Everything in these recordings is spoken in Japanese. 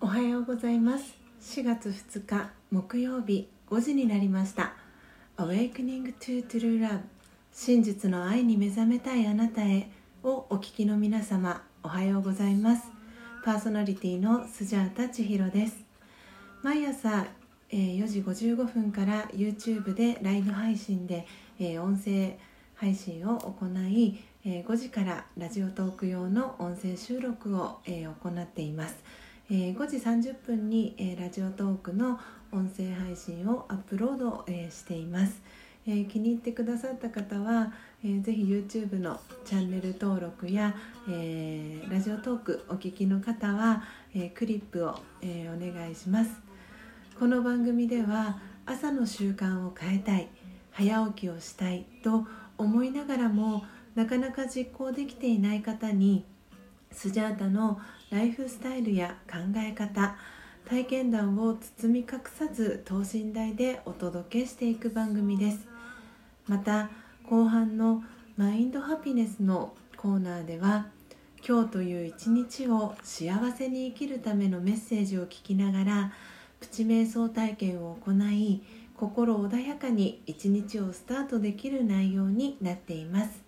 おはようございます。4月2日木曜日5時になりました。Awakening to True Love 真実の愛に目覚めたいあなたへをお聞きの皆様おはようございます。パーソナリティのスジャータ千尋です。毎朝4時55分から YouTube でライブ配信で音声配信を行い5時からラジオトーク用の音声収録を行っています。5時30分にえラジオトークの音声配信をアップロードえしています。え気に入ってくださった方はえぜひ YouTube のチャンネル登録やえラジオトークお聞きの方はえクリップをえお願いします。この番組では朝の習慣を変えたい早起きをしたいと思いながらもなかなか実行できていない方にスジャータのライフスタイルや考え方体験談を包み隠さず等身大でお届けしていく番組です。また後半のマインドハピネスのコーナーでは今日という一日を幸せに生きるためのメッセージを聞きながらプチ瞑想体験を行い心穏やかに一日をスタートできる内容になっています。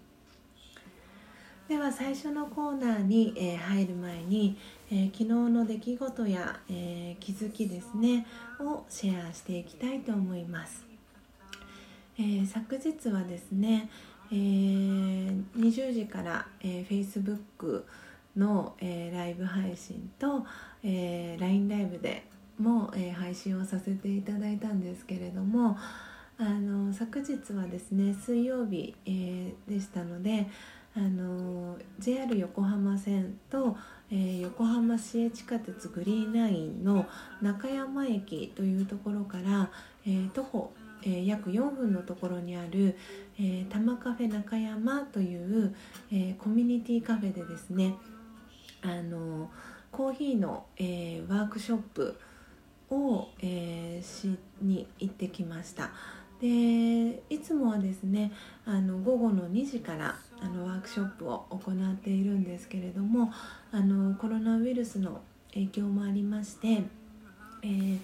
では最初のコーナーに、えー、入る前に、えー、昨日の出来事や、えー、気づきですねをシェアしていきたいと思います、え昨日はですね、え20時から、え Facebook の、えライブ配信と、え LINE ライブでも、え配信をさせていただいたんですけれどもあの昨日はですね水曜日、えでしたのであの JR 横浜線と、えー、横浜市営地下鉄グリーンラインの中山駅というところから、えー、徒歩、えー、約4分のところにある、えー、玉カフェ中山という、えコミュニティカフェでですねあのコーヒーの、えワークショップを、えしに行ってきました。でいつもはですねあの午後の2時からあのワークショップを行っているんですけれどもあのコロナウイルスの影響もありまして、えー、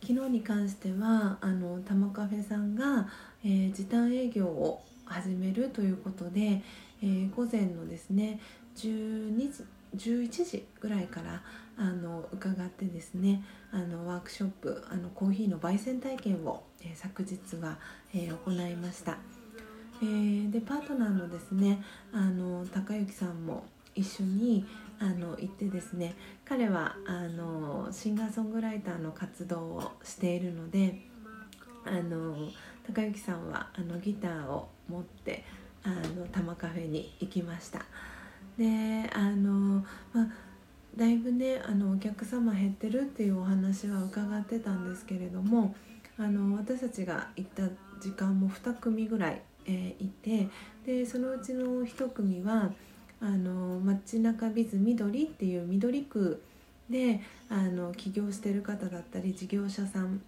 昨日に関してはあのタマカフェさんが、えー、時短営業を始めるということで、えー、午前のですね12時11時ぐらいからあの伺ってですねあのワークショップあのコーヒーの焙煎体験を、えー、昨日は、えー、行いました。えー、でパートナーのですねあの高之さんも一緒にあの行ってですね彼はあのシンガーソングライターの活動をしているのであの高之さんはあのギターを持ってあの玉カフェに行きましたであの、まあ、だいぶねあのお客様減ってるっていうお話は伺ってたんですけれどもあの私たちが行った時間も2組ぐらいえー、いてでそのうちの一組はあの街中ビズ緑っていう緑区であの起業してる方だったり事業者さん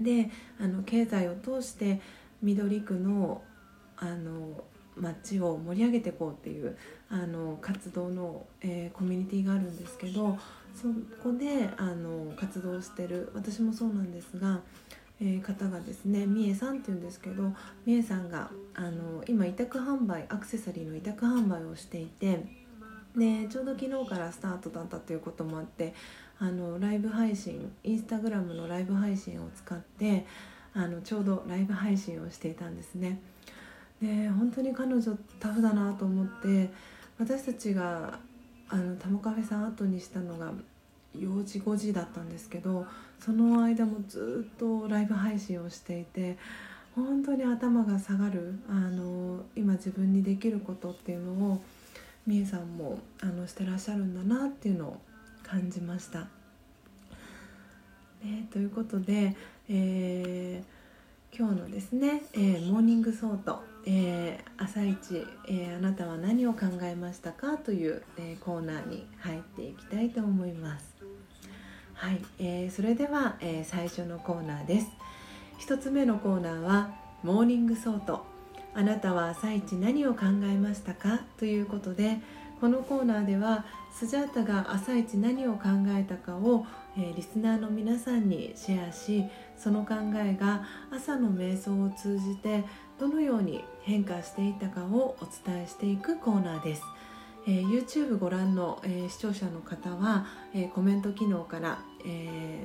であの経済を通して緑区のあの街を盛り上げていこうっていうあの活動の、えー、コミュニティがあるんですけどそこであの活動してる私もそうなんですがえー方がですねみえさんっていうんですけどみえさんがあの今委託販売アクセサリーの委託販売をしていてでちょうど昨日からスタートだったということもあってあのライブ配信インスタグラムのライブ配信を使ってあのちょうどライブ配信をしていたんですね。で本当に彼女タフだなと思って私たちがあのタモカフェさん後にしたのが4時5時だったんですけどその間もずっとライブ配信をしていて本当に頭が下がるあの今自分にできることっていうのをみえさんもあのしてらっしゃるんだなっていうのを感じました。えー、ということで、えー、今日のですね、えー、 Morning Thought、え朝一、えあなたは何を考えましたかという、えコーナーに入っていきたいと思います。はい、えそれでは、え最初のコーナーです。1つ目のコーナーは Morning Thought あなたは朝一何を考えましたかということでこのコーナーではスジャータが朝一何を考えたかを、えー、リスナーの皆さんにシェアしその考えが朝の瞑想を通じてどのように変化していたかをお伝えしていくコーナーです。えー、YouTube ご覧の、えー、視聴者の方は、えコメント機能から、え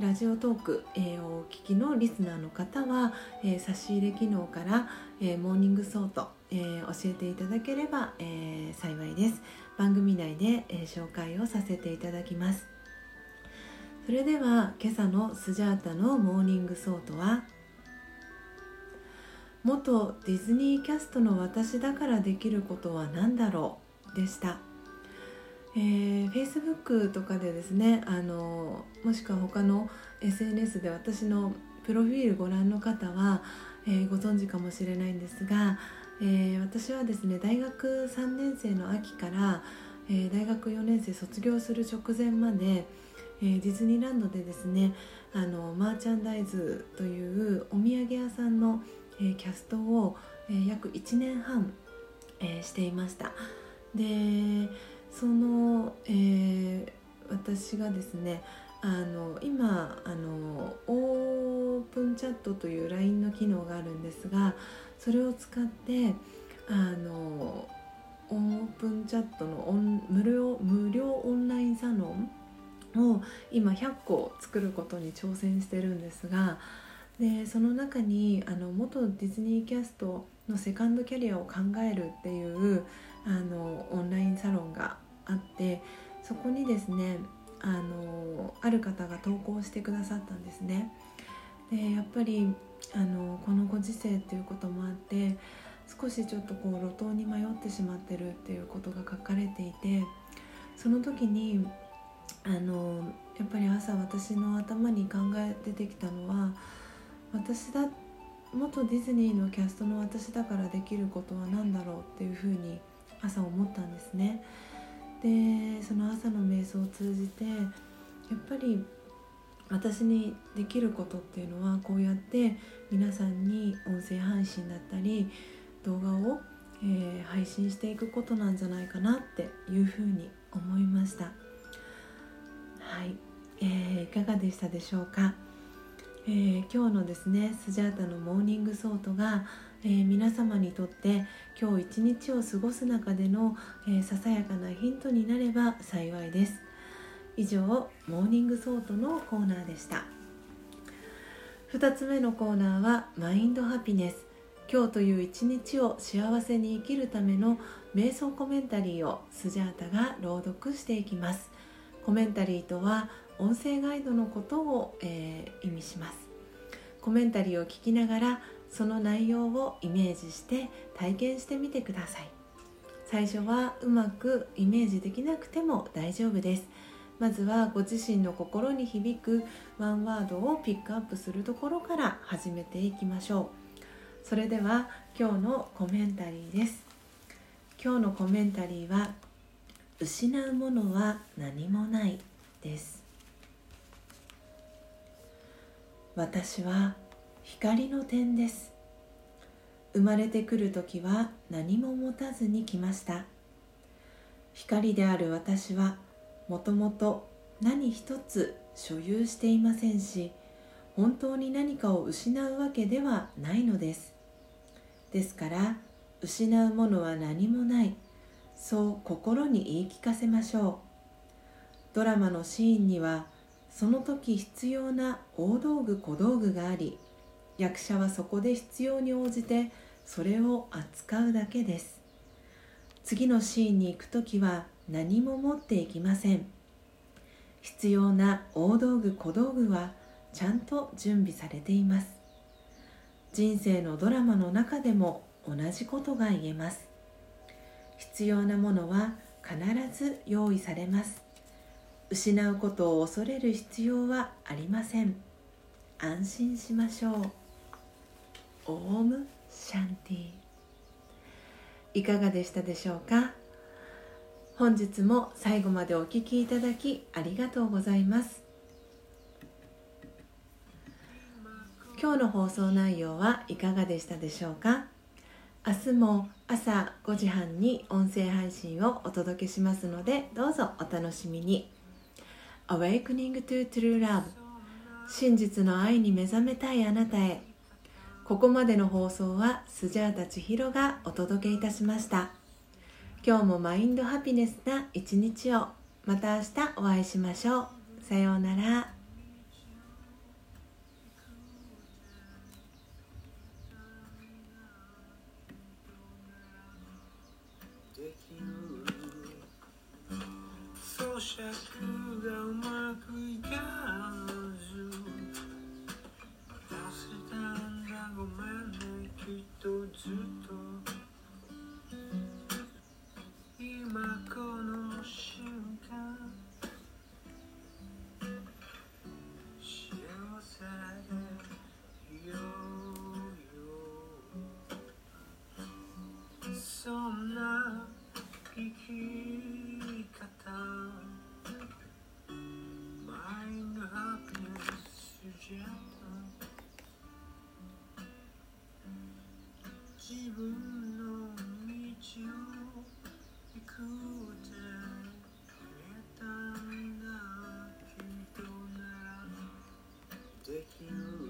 ラジオトーク、えー、お聞きのリスナーの方は、えー、差し入れ機能から、えー、 Morning Thought、えー、教えていただければ、えー、幸いです。番組内で、えー、紹介をさせていただきます。それでは今朝のスジャータの Morning Thought は元ディズニーキャストの私だからできることは何だろう？でした。えー、Facebook とかでですねあのもしくは他の SNS で私のプロフィールご覧の方は、えー、ご存知かもしれないんですが、えー、私はですね大学3年生の秋から、えー、大学4年生卒業する直前まで、えー、ディズニーランドでですねあのマーチャンダイズというお土産屋さんの、えー、キャストを、えー、約1年半、えー、していました。でその、えー、私がですねあの今あのオープンチャットという LINE の機能があるんですがそれを使ってあのオープンチャットのオン無料無料オンラインサロンを今100個作ることに挑戦してるんですがでその中にあの元ディズニーキャストのセカンドキャリアを考えるっていうあのオンラインサロンがあってそこにですねあのある方が投稿してくださったんですね。でやっぱりあのこのご時世っていうこともあって少しちょっとこう路頭に迷ってしまってるっていうことが書かれていてその時にあのやっぱり朝私の頭に考え出てきたのは私だ元ディズニーのキャストの私だからできることは何だろうっていうふうに朝思ったんですね。でその朝の瞑想を通じてやっぱり私にできることっていうのはこうやって皆さんに音声配信だったり動画を、えー、配信していくことなんじゃないかなっていうふうに思いました。はい、えー、いかがでしたでしょうか、えー、今日のですねスジャータの Morning Thought がえー、皆様にとって今日一日を過ごす中での、えー、ささやかなヒントになれば幸いです。以上 Morning Thought のコーナーでした。2つ目のコーナーは Mind Happiness。今日という一日を幸せに生きるための瞑想コメンタリーをスジャータが朗読していきます。コメンタリーとは音声ガイドのことを、えー、意味します。コメンタリーを聞きながらその内容をイメージして体験してみてください。最初はうまくイメージできなくても大丈夫です。まずはご自身の心に響くワンワードをピックアップするところから始めていきましょう。それでは今日のコメンタリーです。今日のコメンタリーは失うものは何もないです。私は光の点です。生まれてくる時は何も持たずに来ました。光である私はもともと何一つ所有していませんし本当に何かを失うわけではないのです。ですから失うものは何もない。そう心に言い聞かせましょう。ドラマのシーンにはその時必要な大道具小道具があり役者はそこで必要に応じてそれを扱うだけです。次のシーンに行く時は何も持っていきません。必要な大道具小道具はちゃんと準備されています。人生のドラマの中でも同じことが言えます。必要なものは必ず用意されます。失うことを恐れる必要はありません。安心しましょう。オームシャンティ。いかがでしたでしょうか？本日も最後までお聴きいただきありがとうございます。今日の放送内容はいかがでしたでしょうか？明日も朝5時半に音声配信をお届けしますのでどうぞお楽しみに。Awakening to True Love 真実の愛に目覚めたいあなたへ。ここまでの放送はスジャータ千尋がお届けいたしました。今日もマインドハピネスな一日を。また明日お会いしましょう。さようなら。くいかず。渡したんだごめんねきっとずっと